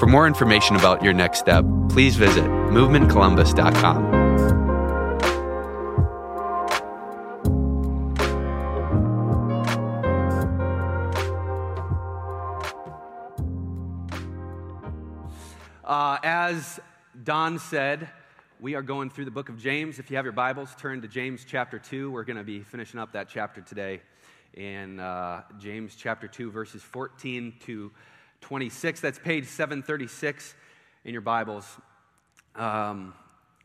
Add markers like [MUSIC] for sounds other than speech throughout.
For more information about your next step, please visit movementcolumbus.com. Uh, as Don said, we are going through the book of James. If you have your Bibles, turn to James chapter 2. We're going to be finishing up that chapter today in uh, James chapter 2, verses 14 to 26. That's page 736 in your Bibles. Um,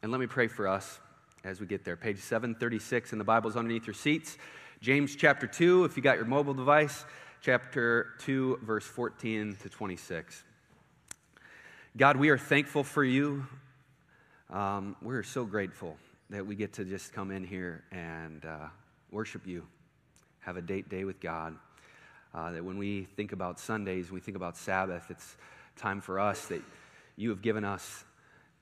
and let me pray for us as we get there. Page 736 in the Bibles underneath your seats. James chapter 2, if you got your mobile device, chapter 2, verse 14 to 26. God, we are thankful for you. Um, we're so grateful that we get to just come in here and uh, worship you, have a date day with God. Uh, that when we think about Sundays, we think about Sabbath, it's time for us that you have given us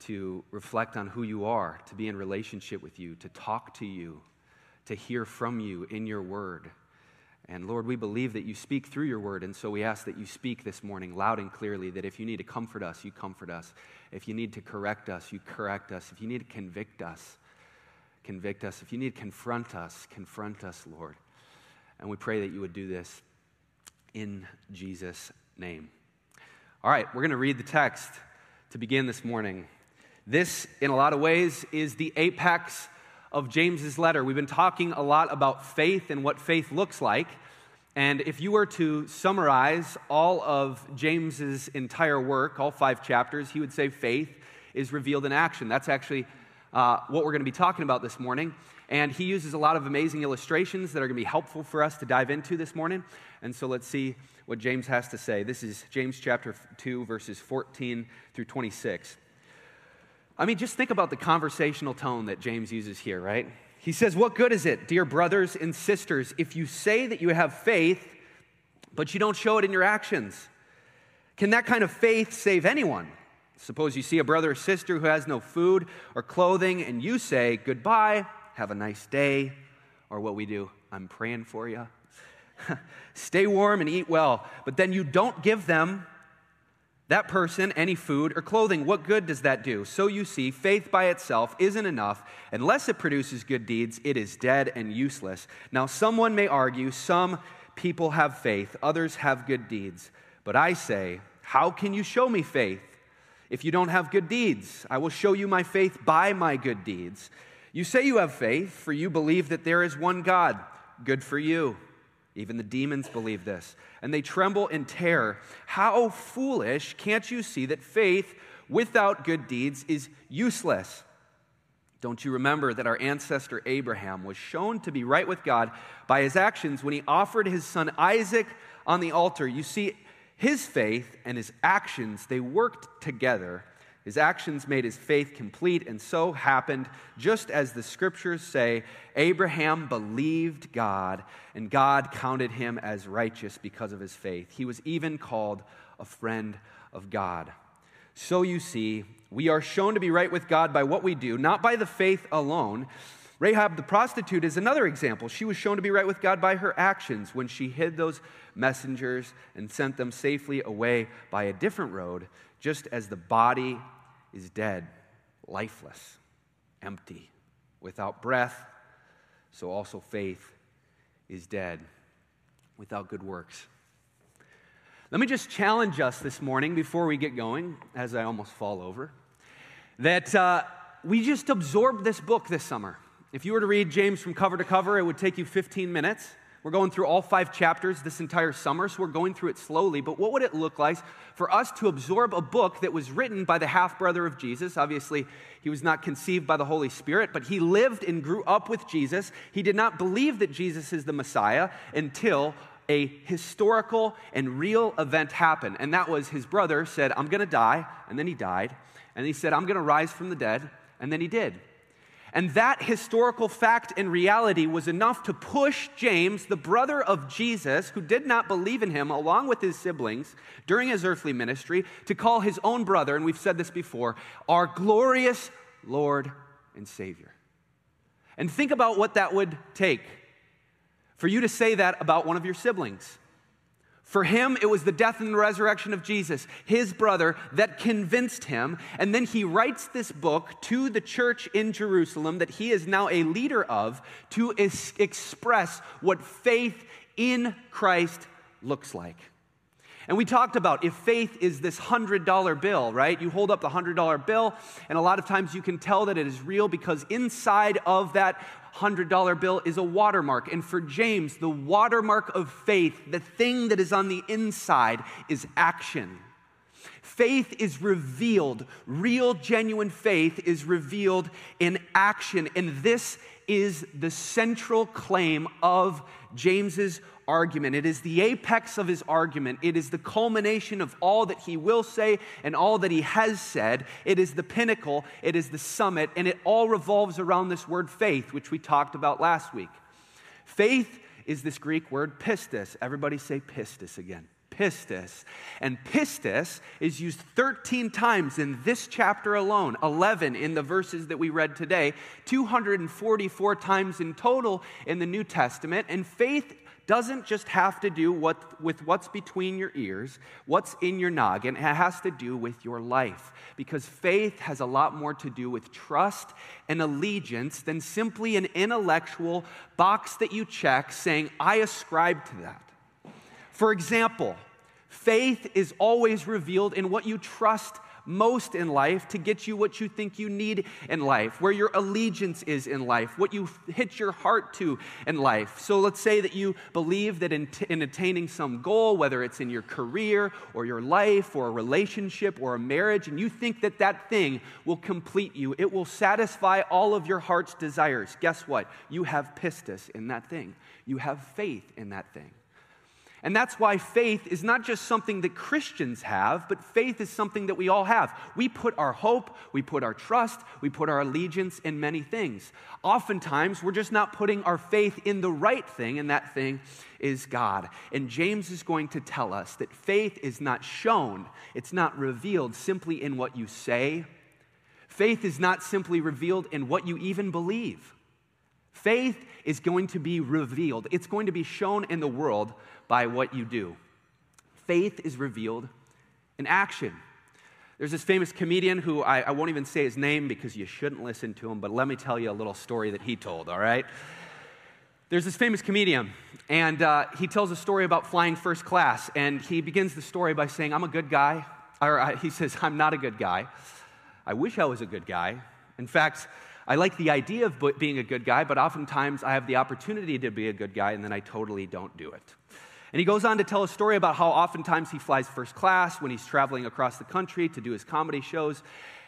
to reflect on who you are, to be in relationship with you, to talk to you, to hear from you in your word. And Lord, we believe that you speak through your word, and so we ask that you speak this morning loud and clearly that if you need to comfort us, you comfort us. If you need to correct us, you correct us. If you need to convict us, convict us. If you need to confront us, confront us, Lord. And we pray that you would do this in Jesus' name. All right, we're going to read the text to begin this morning. This, in a lot of ways, is the apex of James's letter. We've been talking a lot about faith and what faith looks like. And if you were to summarize all of James's entire work, all five chapters, he would say faith is revealed in action. That's actually uh, what we're going to be talking about this morning. And he uses a lot of amazing illustrations that are going to be helpful for us to dive into this morning. And so let's see what James has to say. This is James chapter 2, verses 14 through 26. I mean, just think about the conversational tone that James uses here, right? He says, What good is it, dear brothers and sisters, if you say that you have faith, but you don't show it in your actions? Can that kind of faith save anyone? Suppose you see a brother or sister who has no food or clothing, and you say, Goodbye, have a nice day, or what we do, I'm praying for you. [LAUGHS] Stay warm and eat well, but then you don't give them, that person, any food or clothing. What good does that do? So you see, faith by itself isn't enough. Unless it produces good deeds, it is dead and useless. Now, someone may argue some people have faith, others have good deeds. But I say, how can you show me faith? If you don't have good deeds, I will show you my faith by my good deeds. You say you have faith, for you believe that there is one God. Good for you. Even the demons believe this, and they tremble in terror. How foolish can't you see that faith without good deeds is useless? Don't you remember that our ancestor Abraham was shown to be right with God by his actions when he offered his son Isaac on the altar? You see, his faith and his actions, they worked together. His actions made his faith complete, and so happened just as the scriptures say Abraham believed God, and God counted him as righteous because of his faith. He was even called a friend of God. So you see, we are shown to be right with God by what we do, not by the faith alone. Rahab the prostitute is another example. She was shown to be right with God by her actions when she hid those messengers and sent them safely away by a different road, just as the body is dead, lifeless, empty, without breath, so also faith is dead without good works. Let me just challenge us this morning before we get going, as I almost fall over, that uh, we just absorb this book this summer. If you were to read James from cover to cover, it would take you 15 minutes. We're going through all five chapters this entire summer, so we're going through it slowly. But what would it look like for us to absorb a book that was written by the half brother of Jesus? Obviously, he was not conceived by the Holy Spirit, but he lived and grew up with Jesus. He did not believe that Jesus is the Messiah until a historical and real event happened. And that was his brother said, I'm going to die. And then he died. And he said, I'm going to rise from the dead. And then he did. And that historical fact and reality was enough to push James, the brother of Jesus, who did not believe in him, along with his siblings during his earthly ministry, to call his own brother, and we've said this before, our glorious Lord and Savior. And think about what that would take for you to say that about one of your siblings. For him, it was the death and the resurrection of Jesus, his brother, that convinced him. And then he writes this book to the church in Jerusalem that he is now a leader of to es- express what faith in Christ looks like. And we talked about if faith is this $100 bill, right? You hold up the $100 bill, and a lot of times you can tell that it is real because inside of that $100 bill is a watermark. And for James, the watermark of faith, the thing that is on the inside, is action. Faith is revealed, real, genuine faith is revealed in action. And this is the central claim of James's argument. It is the apex of his argument. It is the culmination of all that he will say and all that he has said. It is the pinnacle, it is the summit, and it all revolves around this word faith, which we talked about last week. Faith is this Greek word pistis. Everybody say pistis again. Pistis. And pistis is used 13 times in this chapter alone, 11 in the verses that we read today, 244 times in total in the New Testament. And faith doesn't just have to do what, with what's between your ears, what's in your noggin. It has to do with your life. Because faith has a lot more to do with trust and allegiance than simply an intellectual box that you check saying, I ascribe to that. For example, faith is always revealed in what you trust most in life to get you what you think you need in life, where your allegiance is in life, what you hit your heart to in life. So let's say that you believe that in, t- in attaining some goal, whether it's in your career or your life or a relationship or a marriage, and you think that that thing will complete you, it will satisfy all of your heart's desires. Guess what? You have pistis in that thing, you have faith in that thing. And that's why faith is not just something that Christians have, but faith is something that we all have. We put our hope, we put our trust, we put our allegiance in many things. Oftentimes, we're just not putting our faith in the right thing, and that thing is God. And James is going to tell us that faith is not shown, it's not revealed simply in what you say. Faith is not simply revealed in what you even believe. Faith is going to be revealed, it's going to be shown in the world by what you do. Faith is revealed in action. There's this famous comedian who I, I, won't even say his name because you shouldn't listen to him, but let me tell you a little story that he told, all right? There's this famous comedian, and uh, he tells a story about flying first class, and he begins the story by saying, I'm a good guy. Or uh, he says, I'm not a good guy. I wish I was a good guy. In fact, I like the idea of being a good guy, but oftentimes I have the opportunity to be a good guy, and then I totally don't do it. And he goes on to tell a story about how oftentimes he flies first class when he's traveling across the country to do his comedy shows.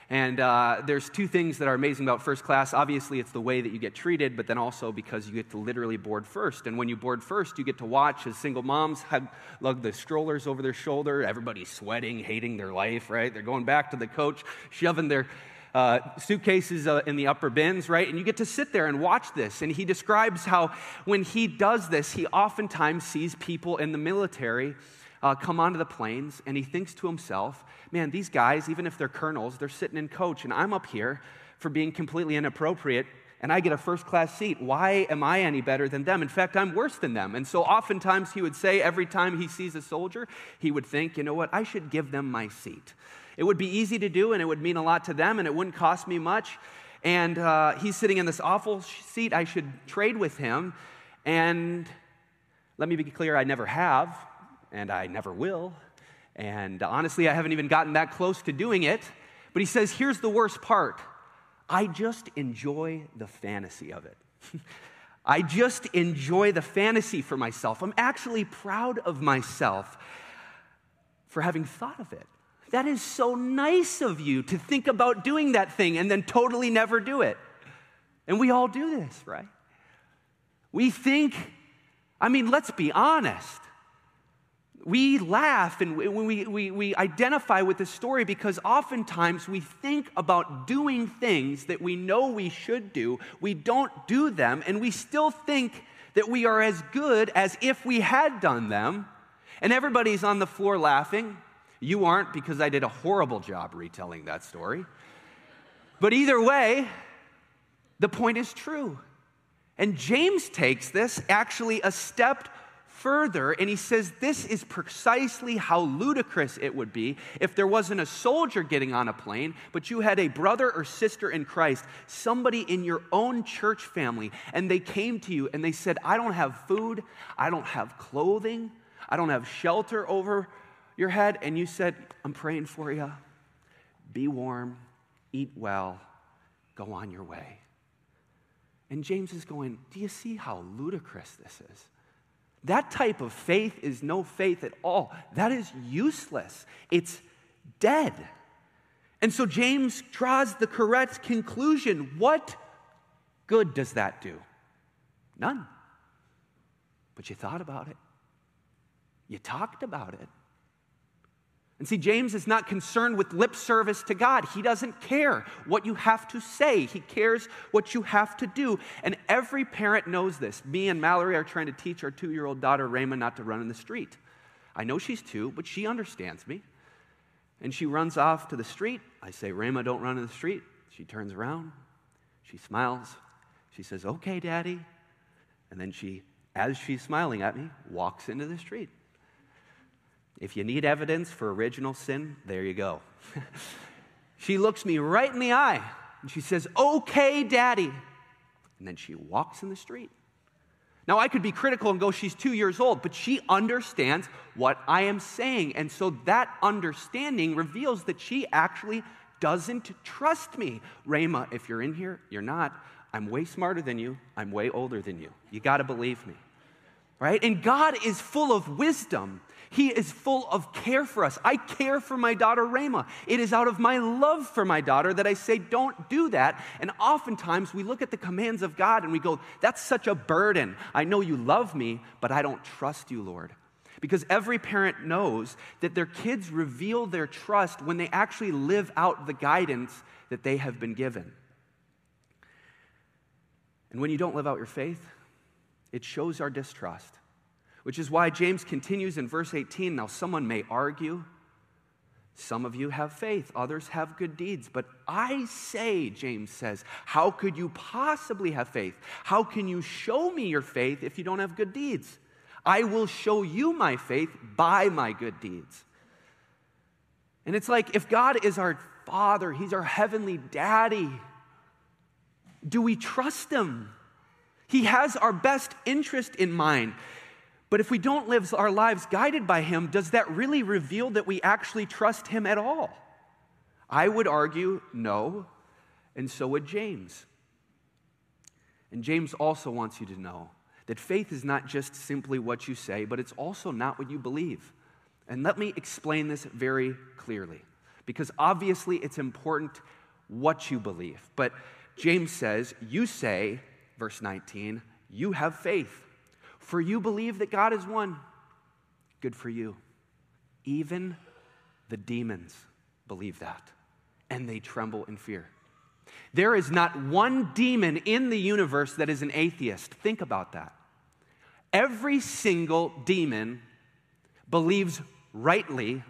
And uh, there's two things that are amazing about first class. Obviously, it's the way that you get treated, but then also because you get to literally board first. And when you board first, you get to watch as single moms have lug the strollers over their shoulder. Everybody's sweating, hating their life, right? They're going back to the coach, shoving their uh, suitcases uh, in the upper bins, right? And you get to sit there and watch this. And he describes how when he does this, he oftentimes sees people in the military uh, come onto the planes and he thinks to himself, man, these guys, even if they're colonels, they're sitting in coach, and I'm up here for being completely inappropriate and I get a first class seat. Why am I any better than them? In fact, I'm worse than them. And so oftentimes he would say, every time he sees a soldier, he would think, you know what, I should give them my seat. It would be easy to do, and it would mean a lot to them, and it wouldn't cost me much. And uh, he's sitting in this awful seat. I should trade with him. And let me be clear I never have, and I never will. And honestly, I haven't even gotten that close to doing it. But he says, here's the worst part I just enjoy the fantasy of it. [LAUGHS] I just enjoy the fantasy for myself. I'm actually proud of myself for having thought of it. That is so nice of you to think about doing that thing and then totally never do it. And we all do this, right? We think I mean, let's be honest. We laugh and we, we, we identify with the story because oftentimes we think about doing things that we know we should do. We don't do them, and we still think that we are as good as if we had done them. And everybody's on the floor laughing. You aren't because I did a horrible job retelling that story. But either way, the point is true. And James takes this actually a step further and he says this is precisely how ludicrous it would be if there wasn't a soldier getting on a plane, but you had a brother or sister in Christ, somebody in your own church family, and they came to you and they said, I don't have food, I don't have clothing, I don't have shelter over your head. And you said, I'm praying for you. Be warm, eat well, go on your way. And James is going, Do you see how ludicrous this is? That type of faith is no faith at all. That is useless. It's dead. And so James draws the correct conclusion. What good does that do? None. But you thought about it, you talked about it. And see, James is not concerned with lip service to God. He doesn't care what you have to say, he cares what you have to do. And every parent knows this. Me and Mallory are trying to teach our two year old daughter, Rayma, not to run in the street. I know she's two, but she understands me. And she runs off to the street. I say, Rayma, don't run in the street. She turns around. She smiles. She says, Okay, Daddy. And then she, as she's smiling at me, walks into the street. If you need evidence for original sin, there you go. [LAUGHS] she looks me right in the eye and she says, Okay, daddy. And then she walks in the street. Now, I could be critical and go, She's two years old, but she understands what I am saying. And so that understanding reveals that she actually doesn't trust me. Rayma, if you're in here, you're not. I'm way smarter than you. I'm way older than you. You got to believe me. Right? And God is full of wisdom. He is full of care for us. I care for my daughter Rayma. It is out of my love for my daughter that I say, don't do that. And oftentimes we look at the commands of God and we go, that's such a burden. I know you love me, but I don't trust you, Lord. Because every parent knows that their kids reveal their trust when they actually live out the guidance that they have been given. And when you don't live out your faith, it shows our distrust which is why James continues in verse 18. Now, someone may argue, some of you have faith, others have good deeds. But I say, James says, how could you possibly have faith? How can you show me your faith if you don't have good deeds? I will show you my faith by my good deeds. And it's like if God is our Father, He's our heavenly daddy, do we trust Him? He has our best interest in mind. But if we don't live our lives guided by Him, does that really reveal that we actually trust Him at all? I would argue no, and so would James. And James also wants you to know that faith is not just simply what you say, but it's also not what you believe. And let me explain this very clearly, because obviously it's important what you believe. But James says, You say, verse 19, you have faith. For you believe that God is one. Good for you. Even the demons believe that, and they tremble in fear. There is not one demon in the universe that is an atheist. Think about that. Every single demon believes rightly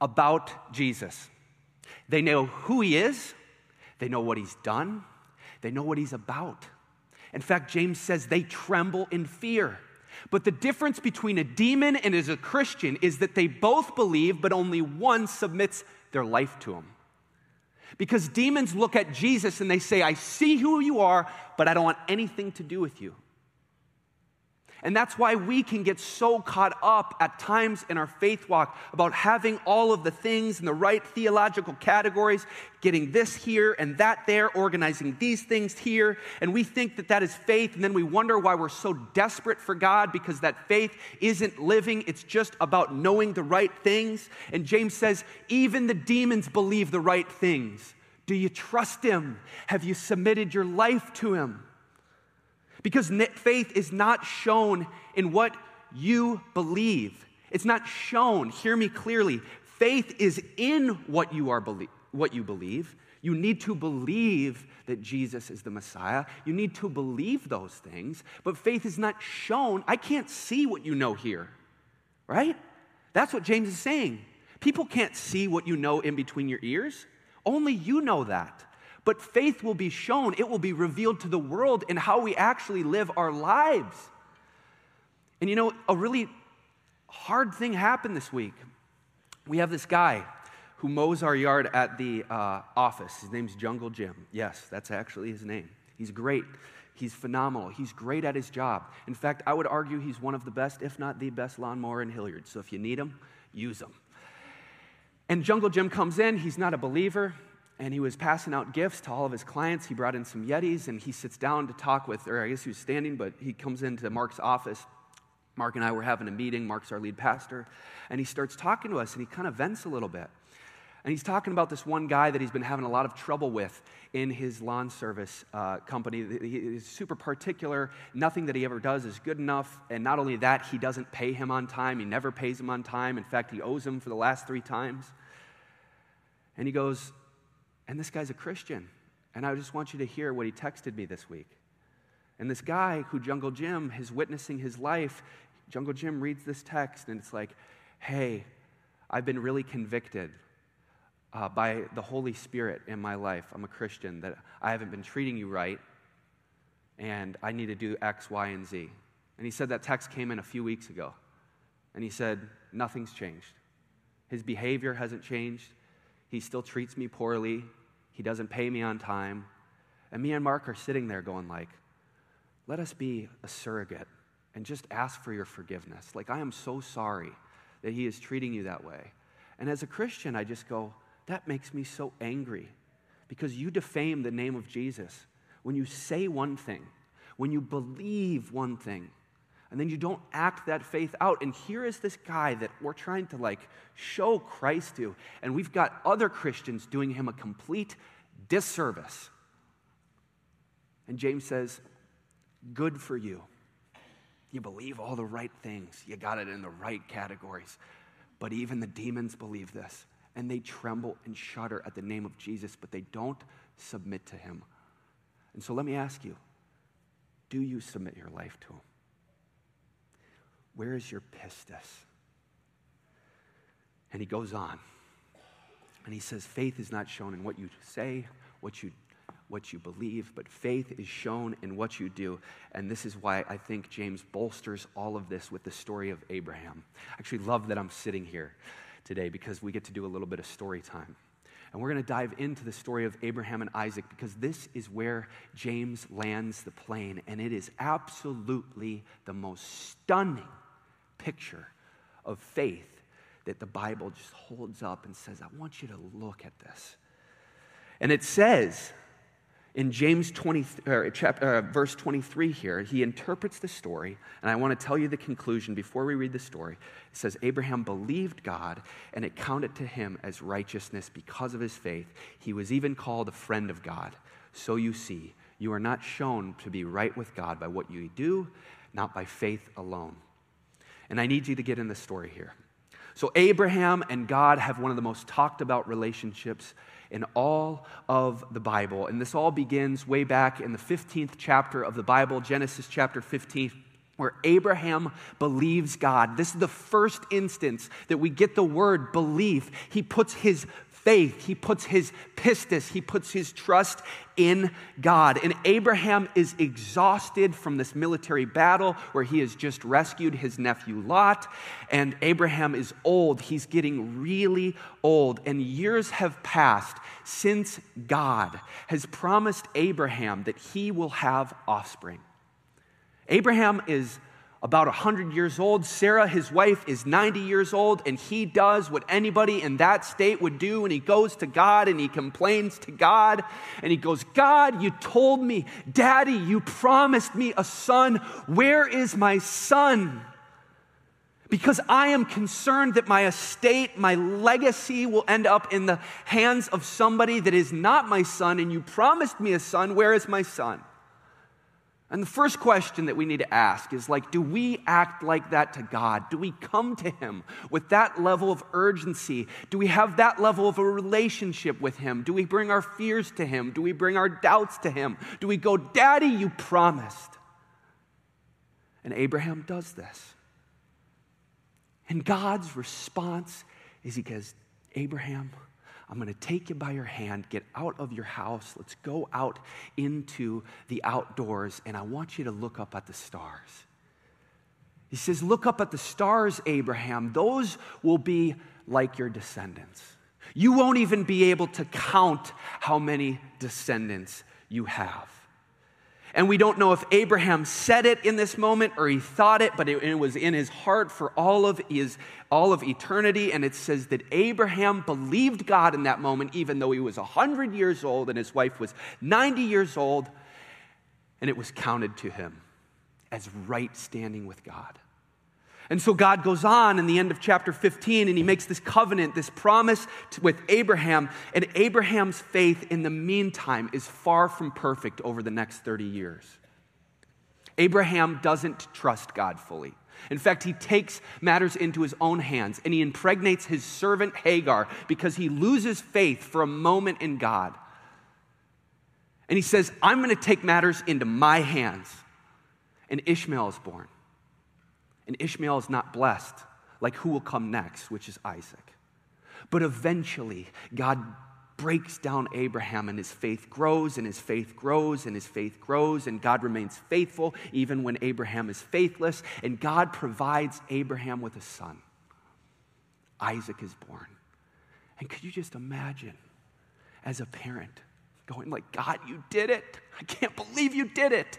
about Jesus. They know who he is, they know what he's done, they know what he's about. In fact, James says they tremble in fear. But the difference between a demon and as a Christian is that they both believe, but only one submits their life to him. Because demons look at Jesus and they say, I see who you are, but I don't want anything to do with you. And that's why we can get so caught up at times in our faith walk about having all of the things in the right theological categories, getting this here and that there, organizing these things here. And we think that that is faith. And then we wonder why we're so desperate for God because that faith isn't living. It's just about knowing the right things. And James says, even the demons believe the right things. Do you trust Him? Have you submitted your life to Him? Because faith is not shown in what you believe. It's not shown, hear me clearly. Faith is in what you are belie- what you believe. You need to believe that Jesus is the Messiah. You need to believe those things, but faith is not shown. I can't see what you know here. Right? That's what James is saying. People can't see what you know in between your ears. Only you know that. But faith will be shown, it will be revealed to the world in how we actually live our lives. And you know, a really hard thing happened this week. We have this guy who mows our yard at the uh, office. His name's Jungle Jim. Yes, that's actually his name. He's great. He's phenomenal. He's great at his job. In fact, I would argue he's one of the best, if not the best, lawnmower in Hilliard. So if you need him, use him. And Jungle Jim comes in. He's not a believer and he was passing out gifts to all of his clients. He brought in some Yetis and he sits down to talk with, or I guess he was standing, but he comes into Mark's office. Mark and I were having a meeting. Mark's our lead pastor. And he starts talking to us and he kind of vents a little bit. And he's talking about this one guy that he's been having a lot of trouble with in his lawn service uh, company. He's super particular. Nothing that he ever does is good enough. And not only that, he doesn't pay him on time. He never pays him on time. In fact, he owes him for the last three times. And he goes, and this guy's a Christian. And I just want you to hear what he texted me this week. And this guy who Jungle Jim is witnessing his life, Jungle Jim reads this text and it's like, hey, I've been really convicted uh, by the Holy Spirit in my life. I'm a Christian, that I haven't been treating you right, and I need to do X, Y, and Z. And he said that text came in a few weeks ago. And he said, nothing's changed. His behavior hasn't changed. He still treats me poorly. He doesn't pay me on time. And me and Mark are sitting there going like, let us be a surrogate and just ask for your forgiveness. Like, I am so sorry that he is treating you that way. And as a Christian, I just go, that makes me so angry because you defame the name of Jesus when you say one thing, when you believe one thing, and then you don't act that faith out. And here is this guy that we're trying to like show Christ to, and we've got other Christians doing him a complete disservice. And James says, Good for you. You believe all the right things, you got it in the right categories. But even the demons believe this, and they tremble and shudder at the name of Jesus, but they don't submit to him. And so let me ask you do you submit your life to him? Where is your pistis? And he goes on. And he says, Faith is not shown in what you say, what you, what you believe, but faith is shown in what you do. And this is why I think James bolsters all of this with the story of Abraham. I actually love that I'm sitting here today because we get to do a little bit of story time. And we're going to dive into the story of Abraham and Isaac because this is where James lands the plane. And it is absolutely the most stunning picture of faith that the Bible just holds up and says, I want you to look at this. And it says in James 20, or chapter, uh, verse 23 here, he interprets the story, and I want to tell you the conclusion before we read the story. It says, Abraham believed God, and it counted to him as righteousness because of his faith. He was even called a friend of God. So you see, you are not shown to be right with God by what you do, not by faith alone. And I need you to get in the story here. So, Abraham and God have one of the most talked about relationships in all of the Bible. And this all begins way back in the 15th chapter of the Bible, Genesis chapter 15 where Abraham believes God. This is the first instance that we get the word belief. He puts his faith, he puts his pistis, he puts his trust in God. And Abraham is exhausted from this military battle where he has just rescued his nephew Lot. And Abraham is old. He's getting really old. And years have passed since God has promised Abraham that he will have offspring. Abraham is about 100 years old. Sarah, his wife, is 90 years old, and he does what anybody in that state would do. And he goes to God and he complains to God. And he goes, God, you told me, Daddy, you promised me a son. Where is my son? Because I am concerned that my estate, my legacy will end up in the hands of somebody that is not my son, and you promised me a son. Where is my son? And the first question that we need to ask is like, do we act like that to God? Do we come to Him with that level of urgency? Do we have that level of a relationship with Him? Do we bring our fears to Him? Do we bring our doubts to Him? Do we go, Daddy, you promised? And Abraham does this. And God's response is He goes, Abraham, I'm going to take you by your hand, get out of your house. Let's go out into the outdoors, and I want you to look up at the stars. He says, Look up at the stars, Abraham. Those will be like your descendants. You won't even be able to count how many descendants you have. And we don't know if Abraham said it in this moment or he thought it, but it, it, was in his heart for all of his all of eternity. And it says that Abraham believed God in that moment, even though he was 100 years old and his wife was 90 years old, and it was counted to him as right standing with God. And so God goes on in the end of chapter 15 and he makes this covenant, this promise with Abraham. And Abraham's faith in the meantime is far from perfect over the next 30 years. Abraham doesn't trust God fully. In fact, he takes matters into his own hands and he impregnates his servant Hagar because he loses faith for a moment in God. And he says, I'm going to take matters into my hands. And Ishmael is born. And Ishmael is not blessed like who will come next, which is Isaac. But eventually, God breaks down Abraham and his faith grows and his faith grows and his faith grows and God remains faithful even when Abraham is faithless and God provides Abraham with a son. Isaac is born. And could you just imagine as a parent going like God you did it. I can't believe you did it.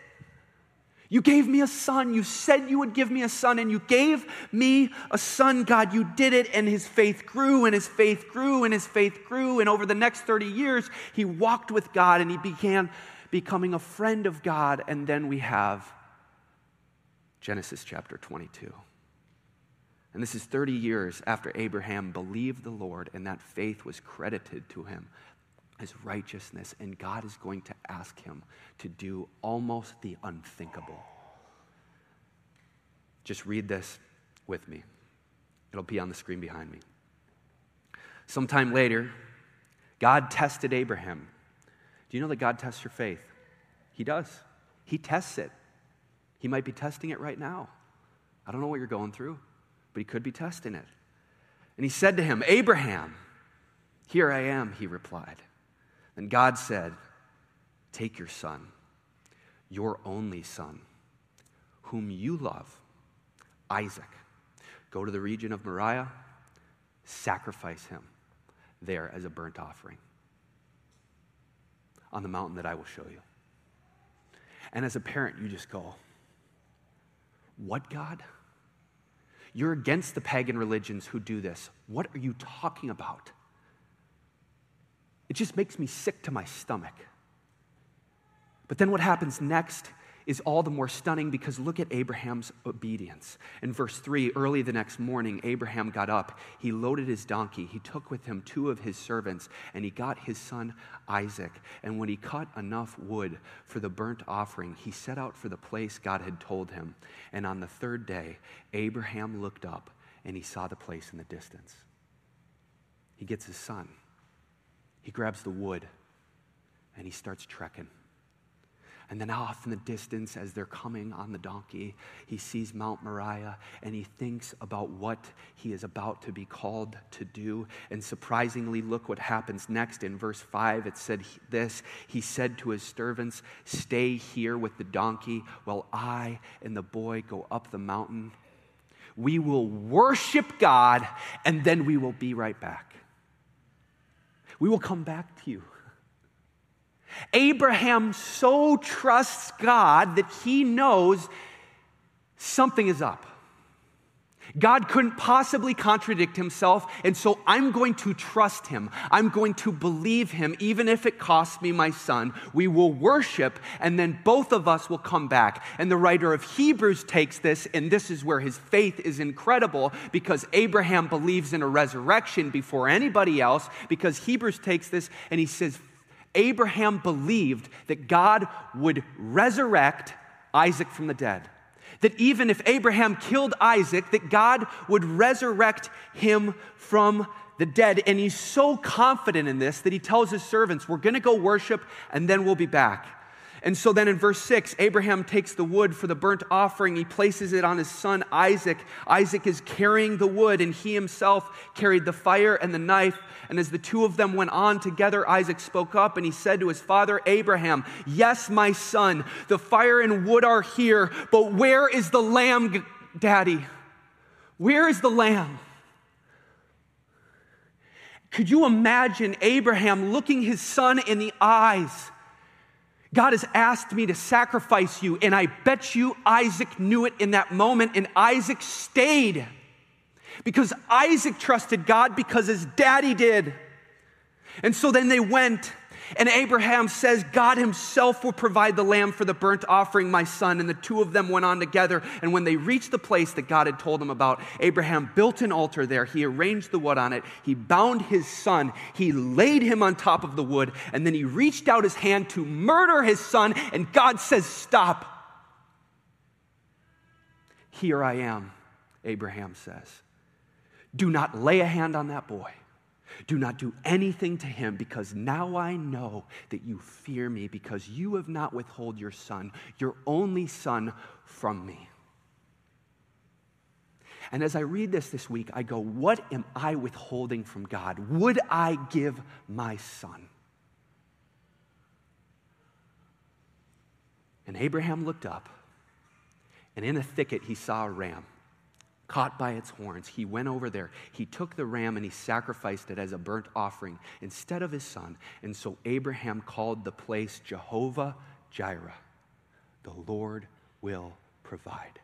You gave me a son. You said you would give me a son, and you gave me a son, God. You did it, and his faith grew, and his faith grew, and his faith grew. And over the next 30 years, he walked with God and he began becoming a friend of God. And then we have Genesis chapter 22. And this is 30 years after Abraham believed the Lord, and that faith was credited to him as righteousness, and God is going to ask him to do almost the unthinkable. Just read this with me. It'll be on the screen behind me. Sometime later, God tested Abraham. Do you know that God tests your faith? He does. He tests it. He might be testing it right now. I don't know what you're going through, but he could be testing it. And he said to him, Abraham, here I am, he replied. Then God said, Take your son, your only son, whom you love, Isaac. Go to the region of Moriah, sacrifice him there as a burnt offering on the mountain that I will show you. And as a parent, you just go, What, God? You're against the pagan religions who do this. What are you talking about? It just makes me sick to my stomach. But then what happens next is all the more stunning because look at Abraham's obedience. In verse 3, early the next morning, Abraham got up. He loaded his donkey. He took with him two of his servants, and he got his son Isaac. And when he cut enough wood for the burnt offering, he set out for the place God had told him. And on the third day, Abraham looked up and he saw the place in the distance. He gets his son. He grabs the wood and he starts trekking. And then off in the distance, as they're coming on the donkey, he sees Mount Moriah and he thinks about what he is about to be called to do. And surprisingly, look what happens next. In verse 5, it said this He said to his servants, Stay here with the donkey while I and the boy go up the mountain. We will worship God and then we will be right back. We will come back to you. Abraham so trusts God that he knows something is up. God couldn't possibly contradict himself, and so I'm going to trust him. I'm going to believe him, even if it costs me my son. We will worship, and then both of us will come back. And the writer of Hebrews takes this, and this is where his faith is incredible because Abraham believes in a resurrection before anybody else, because Hebrews takes this and he says, Abraham believed that God would resurrect Isaac from the dead. That even if Abraham killed Isaac, that God would resurrect him from the dead. And he's so confident in this that he tells his servants, We're going to go worship and then we'll be back. And so then in verse 6, Abraham takes the wood for the burnt offering. He places it on his son Isaac. Isaac is carrying the wood, and he himself carried the fire and the knife. And as the two of them went on together, Isaac spoke up and he said to his father Abraham, Yes, my son, the fire and wood are here, but where is the lamb, daddy? Where is the lamb? Could you imagine Abraham looking his son in the eyes? God has asked me to sacrifice you, and I bet you Isaac knew it in that moment, and Isaac stayed because Isaac trusted God because his daddy did. And so then they went and Abraham says, God himself will provide the lamb for the burnt offering, my son. And the two of them went on together. And when they reached the place that God had told them about, Abraham built an altar there. He arranged the wood on it. He bound his son. He laid him on top of the wood. And then he reached out his hand to murder his son. And God says, Stop. Here I am, Abraham says. Do not lay a hand on that boy. Do not do anything to him, because now I know that you fear me, because you have not withheld your son, your only son, from me. And as I read this this week, I go, What am I withholding from God? Would I give my son? And Abraham looked up, and in a thicket he saw a ram caught by its horns. He went over there. He took the ram and he sacrificed it as a burnt offering instead of his son. And so Abraham called the place Jehovah Jireh. The Lord will provide.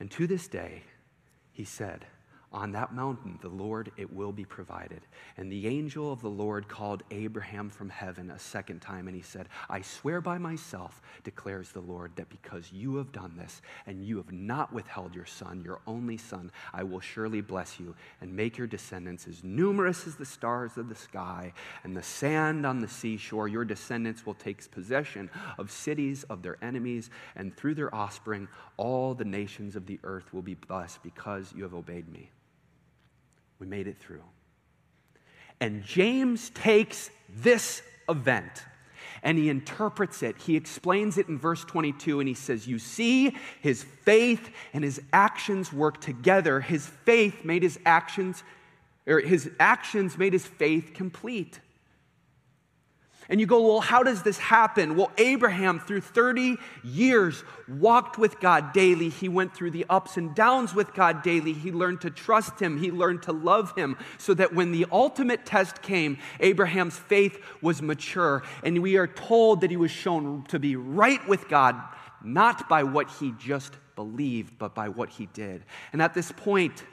And to this day, he said, on that mountain, the Lord, it will be provided. And the angel of the Lord called Abraham from heaven a second time, and he said, I swear by myself, declares the Lord, that because you have done this, and you have not withheld your son, your only son, I will surely bless you and make your descendants as numerous as the stars of the sky and the sand on the seashore. Your descendants will take possession of cities of their enemies, and through their offspring, all the nations of the earth will be blessed because you have obeyed me. We made it through. And James takes this event and he interprets it. He explains it in verse 22 and he says, You see, his faith and his actions work together. His faith made his actions, or his actions made his faith complete. And you go, well, how does this happen? Well, Abraham, through 30 years, walked with God daily. He went through the ups and downs with God daily. He learned to trust Him, he learned to love Him, so that when the ultimate test came, Abraham's faith was mature. And we are told that he was shown to be right with God, not by what he just believed, but by what he did. And at this point,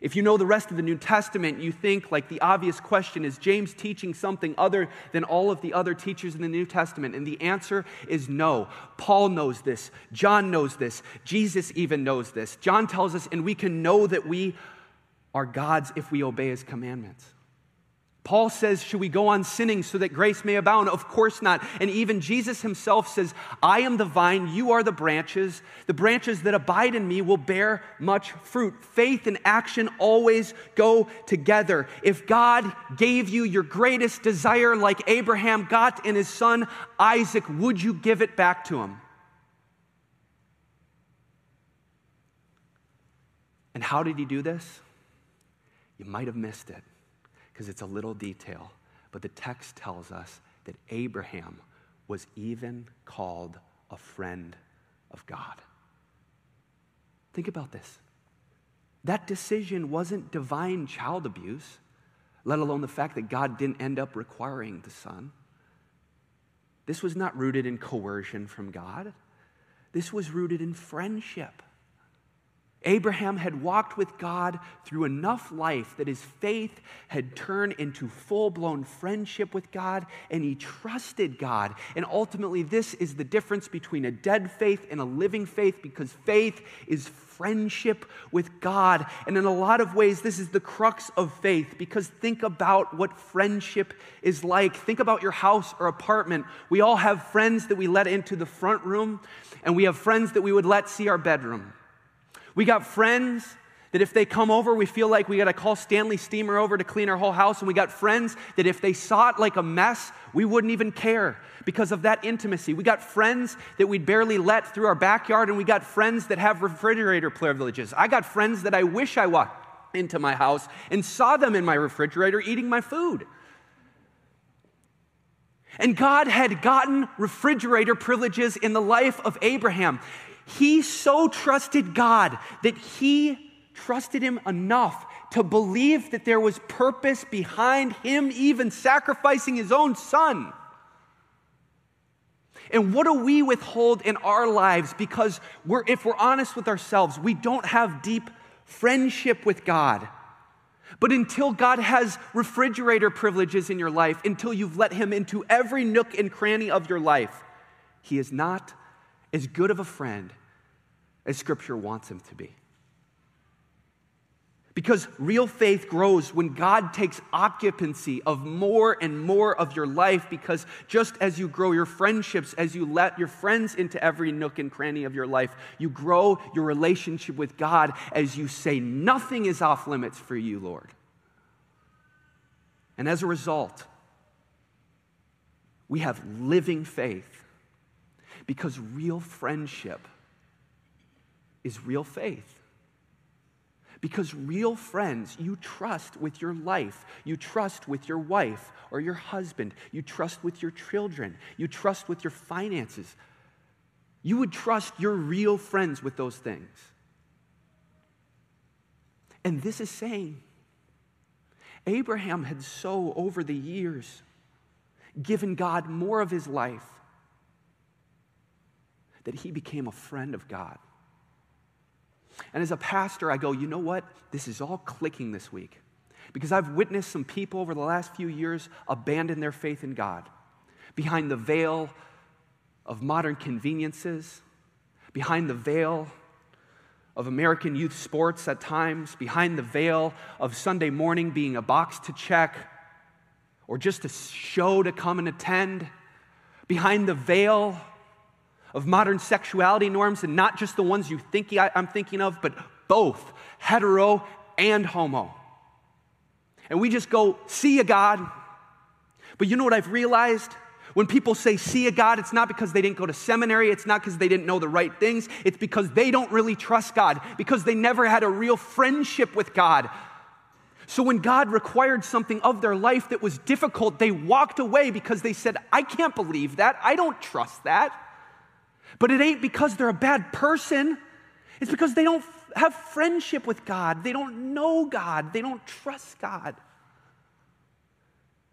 if you know the rest of the New Testament, you think like the obvious question is James teaching something other than all of the other teachers in the New Testament? And the answer is no. Paul knows this. John knows this. Jesus even knows this. John tells us, and we can know that we are God's if we obey his commandments. Paul says, Should we go on sinning so that grace may abound? Of course not. And even Jesus himself says, I am the vine, you are the branches. The branches that abide in me will bear much fruit. Faith and action always go together. If God gave you your greatest desire, like Abraham got in his son Isaac, would you give it back to him? And how did he do this? You might have missed it because it's a little detail. But the text tells us that Abraham was even called a friend of God. Think about this. That decision wasn't divine child abuse, let alone the fact that God didn't end up requiring the son. This was not rooted in coercion from God, this was rooted in friendship. Abraham had walked with God through enough life that his faith had turned into full blown friendship with God and he trusted God. And ultimately, this is the difference between a dead faith and a living faith because faith is friendship with God. And in a lot of ways, this is the crux of faith because think about what friendship is like. Think about your house or apartment. We all have friends that we let into the front room, and we have friends that we would let see our bedroom. We got friends that if they come over, we feel like we got to call Stanley Steamer over to clean our whole house. And we got friends that if they saw it like a mess, we wouldn't even care because of that intimacy. We got friends that we'd barely let through our backyard, and we got friends that have refrigerator privileges. I got friends that I wish I walked into my house and saw them in my refrigerator eating my food. And God had gotten refrigerator privileges in the life of Abraham. He so trusted God that he trusted him enough to believe that there was purpose behind him even sacrificing his own son. And what do we withhold in our lives because we're, if we're honest with ourselves, we don't have deep friendship with God. But until God has refrigerator privileges in your life, until you've let Him into every nook and cranny of your life, He is not as good of a friend as Scripture wants him to be. Because real faith grows when God takes occupancy of more and more of your life. Because just as you grow your friendships, as you let your friends into every nook and cranny of your life, you grow your relationship with God as you say, Nothing is off limits for you, Lord. And as a result, we have living faith because real friendship is real faith. Because real friends, you trust with your life. You trust with your wife or your husband. You trust with your children. You trust with your finances. You would trust your real friends with those things. And this is saying Abraham had so, over the years, given God more of his life that he became a friend of God. And as a pastor, I go, you know what? This is all clicking this week. Because I've witnessed some people over the last few years abandon their faith in God behind the veil of modern conveniences, behind the veil of American youth sports at times, behind the veil of Sunday morning being a box to check or just a show to come and attend, behind the veil of modern sexuality norms, and not just the ones you think I'm thinking of, but both hetero and homo. And we just go, see a God. But you know what I've realized? When people say, see a God, it's not because they didn't go to seminary, it's not because they didn't know the right things, it's because they don't really trust God, because they never had a real friendship with God. So when God required something of their life that was difficult, they walked away because they said, I can't believe that, I don't trust that. But it ain't because they're a bad person. It's because they don't have friendship with God. They don't know God. They don't trust God.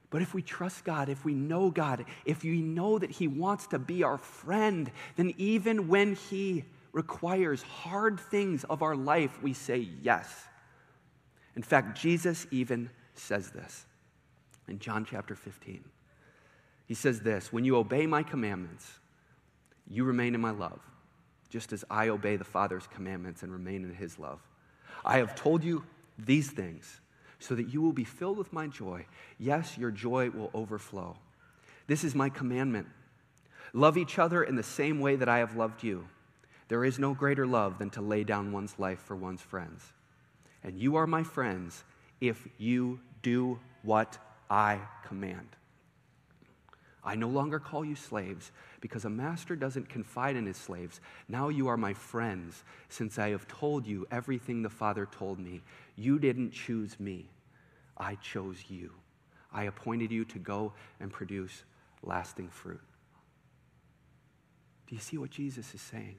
But if we trust God, if we know God, if we know that He wants to be our friend, then even when He requires hard things of our life, we say yes. In fact, Jesus even says this in John chapter 15. He says this When you obey my commandments, you remain in my love, just as I obey the Father's commandments and remain in his love. I have told you these things so that you will be filled with my joy. Yes, your joy will overflow. This is my commandment love each other in the same way that I have loved you. There is no greater love than to lay down one's life for one's friends. And you are my friends if you do what I command. I no longer call you slaves because a master doesn't confide in his slaves. Now you are my friends, since I have told you everything the Father told me. You didn't choose me, I chose you. I appointed you to go and produce lasting fruit. Do you see what Jesus is saying?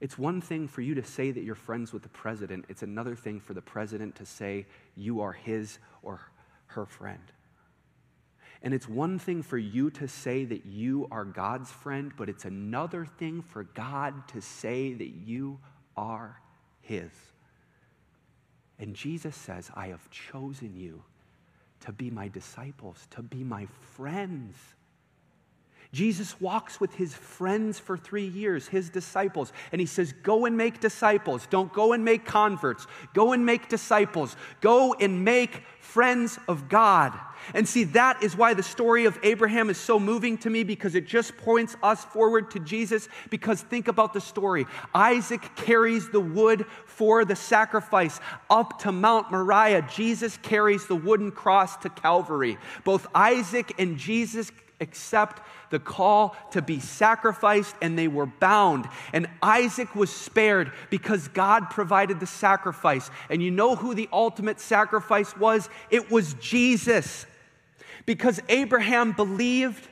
It's one thing for you to say that you're friends with the president, it's another thing for the president to say you are his or her friend. And it's one thing for you to say that you are God's friend, but it's another thing for God to say that you are his. And Jesus says, I have chosen you to be my disciples, to be my friends. Jesus walks with his friends for three years, his disciples, and he says, Go and make disciples. Don't go and make converts. Go and make disciples. Go and make friends of God. And see, that is why the story of Abraham is so moving to me because it just points us forward to Jesus. Because think about the story Isaac carries the wood for the sacrifice up to Mount Moriah. Jesus carries the wooden cross to Calvary. Both Isaac and Jesus accept the call to be sacrificed, and they were bound. And Isaac was spared because God provided the sacrifice. And you know who the ultimate sacrifice was? It was Jesus. Because Abraham believed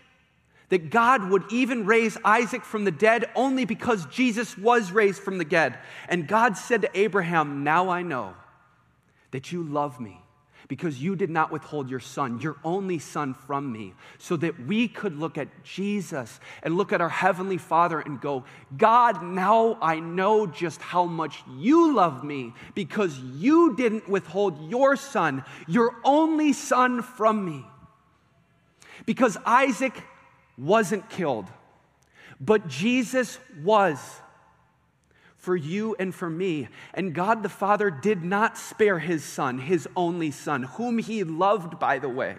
that God would even raise Isaac from the dead only because Jesus was raised from the dead. And God said to Abraham, Now I know that you love me because you did not withhold your son, your only son, from me, so that we could look at Jesus and look at our Heavenly Father and go, God, now I know just how much you love me because you didn't withhold your son, your only son, from me. Because Isaac wasn't killed, but Jesus was for you and for me. And God the Father did not spare his Son, his only Son, whom he loved, by the way,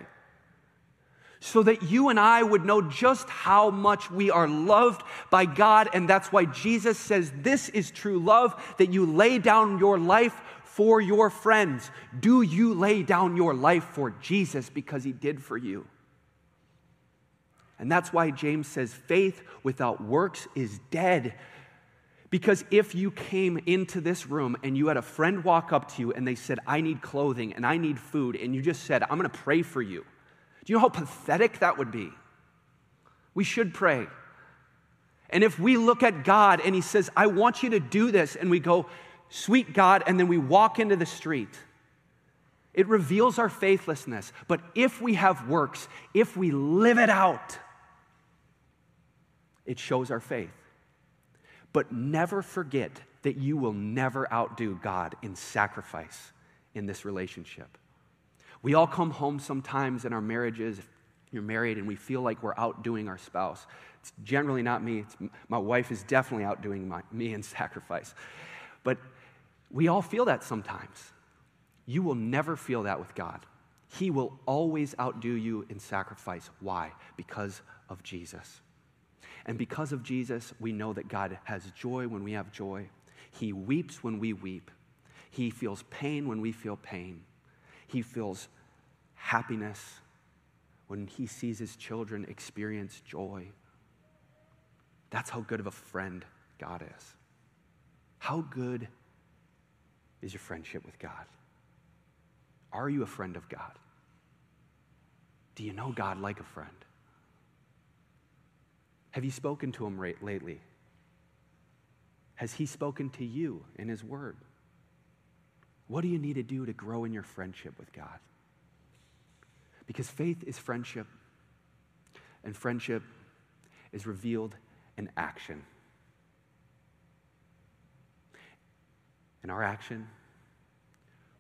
so that you and I would know just how much we are loved by God. And that's why Jesus says, This is true love, that you lay down your life for your friends. Do you lay down your life for Jesus because he did for you? And that's why James says, faith without works is dead. Because if you came into this room and you had a friend walk up to you and they said, I need clothing and I need food, and you just said, I'm going to pray for you, do you know how pathetic that would be? We should pray. And if we look at God and He says, I want you to do this, and we go, sweet God, and then we walk into the street, it reveals our faithlessness. But if we have works, if we live it out, it shows our faith. But never forget that you will never outdo God in sacrifice in this relationship. We all come home sometimes in our marriages, if you're married, and we feel like we're outdoing our spouse. It's generally not me. It's, my wife is definitely outdoing my, me in [LAUGHS] sacrifice. But we all feel that sometimes. You will never feel that with God. He will always outdo you in sacrifice. Why? Because of Jesus. And because of Jesus, we know that God has joy when we have joy. He weeps when we weep. He feels pain when we feel pain. He feels happiness when he sees his children experience joy. That's how good of a friend God is. How good is your friendship with God? Are you a friend of God? Do you know God like a friend? Have you spoken to him lately? Has he spoken to you in his word? What do you need to do to grow in your friendship with God? Because faith is friendship, and friendship is revealed in action. And our action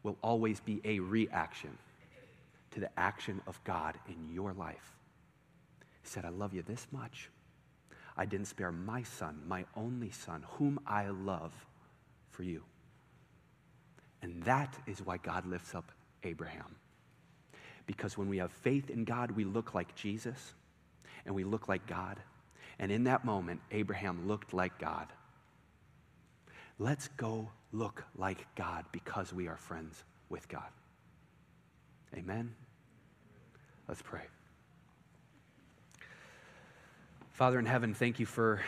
will always be a reaction to the action of God in your life. He said, I love you this much. I didn't spare my son, my only son, whom I love, for you. And that is why God lifts up Abraham. Because when we have faith in God, we look like Jesus and we look like God. And in that moment, Abraham looked like God. Let's go look like God because we are friends with God. Amen. Let's pray. Father in heaven, thank you for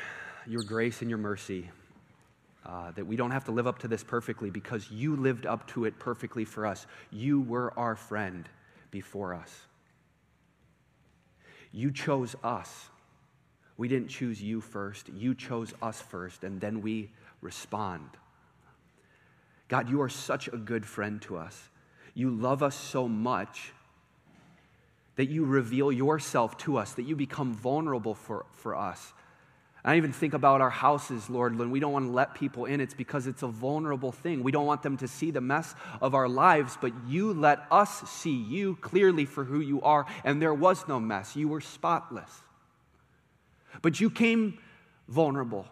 your grace and your mercy. Uh, that we don't have to live up to this perfectly because you lived up to it perfectly for us. You were our friend before us. You chose us. We didn't choose you first. You chose us first, and then we respond. God, you are such a good friend to us. You love us so much that you reveal yourself to us, that you become vulnerable for, for us. I even think about our houses, Lord, when we don't want to let people in, it's because it's a vulnerable thing. We don't want them to see the mess of our lives, but you let us see you clearly for who you are, and there was no mess. You were spotless. But you came vulnerable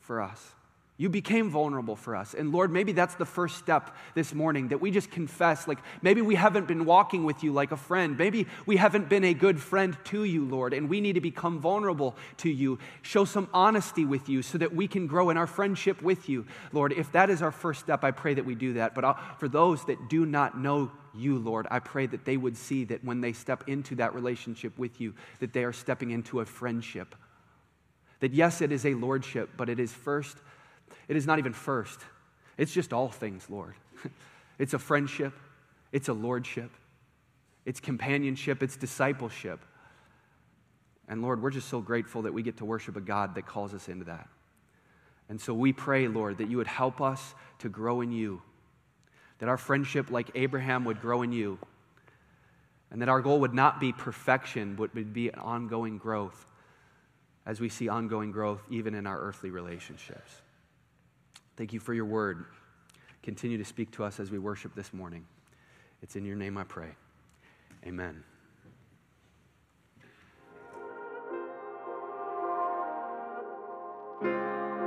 for us. You became vulnerable for us. And Lord, maybe that's the first step this morning that we just confess. Like maybe we haven't been walking with you like a friend. Maybe we haven't been a good friend to you, Lord, and we need to become vulnerable to you. Show some honesty with you so that we can grow in our friendship with you, Lord. If that is our first step, I pray that we do that. But uh, for those that do not know you, Lord, I pray that they would see that when they step into that relationship with you, that they are stepping into a friendship. That yes, it is a lordship, but it is first it is not even first. It's just all things, Lord. [LAUGHS] it's a friendship, it's a lordship, it's companionship, it's discipleship. And Lord, we're just so grateful that we get to worship a God that calls us into that. And so we pray, Lord, that you would help us to grow in you, that our friendship, like Abraham, would grow in you, and that our goal would not be perfection, but would be an ongoing growth as we see ongoing growth even in our earthly relationships. Thank you for your word. Continue to speak to us as we worship this morning. It's in your name I pray. Amen.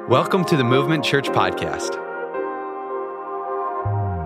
Welcome to the Movement Church Podcast.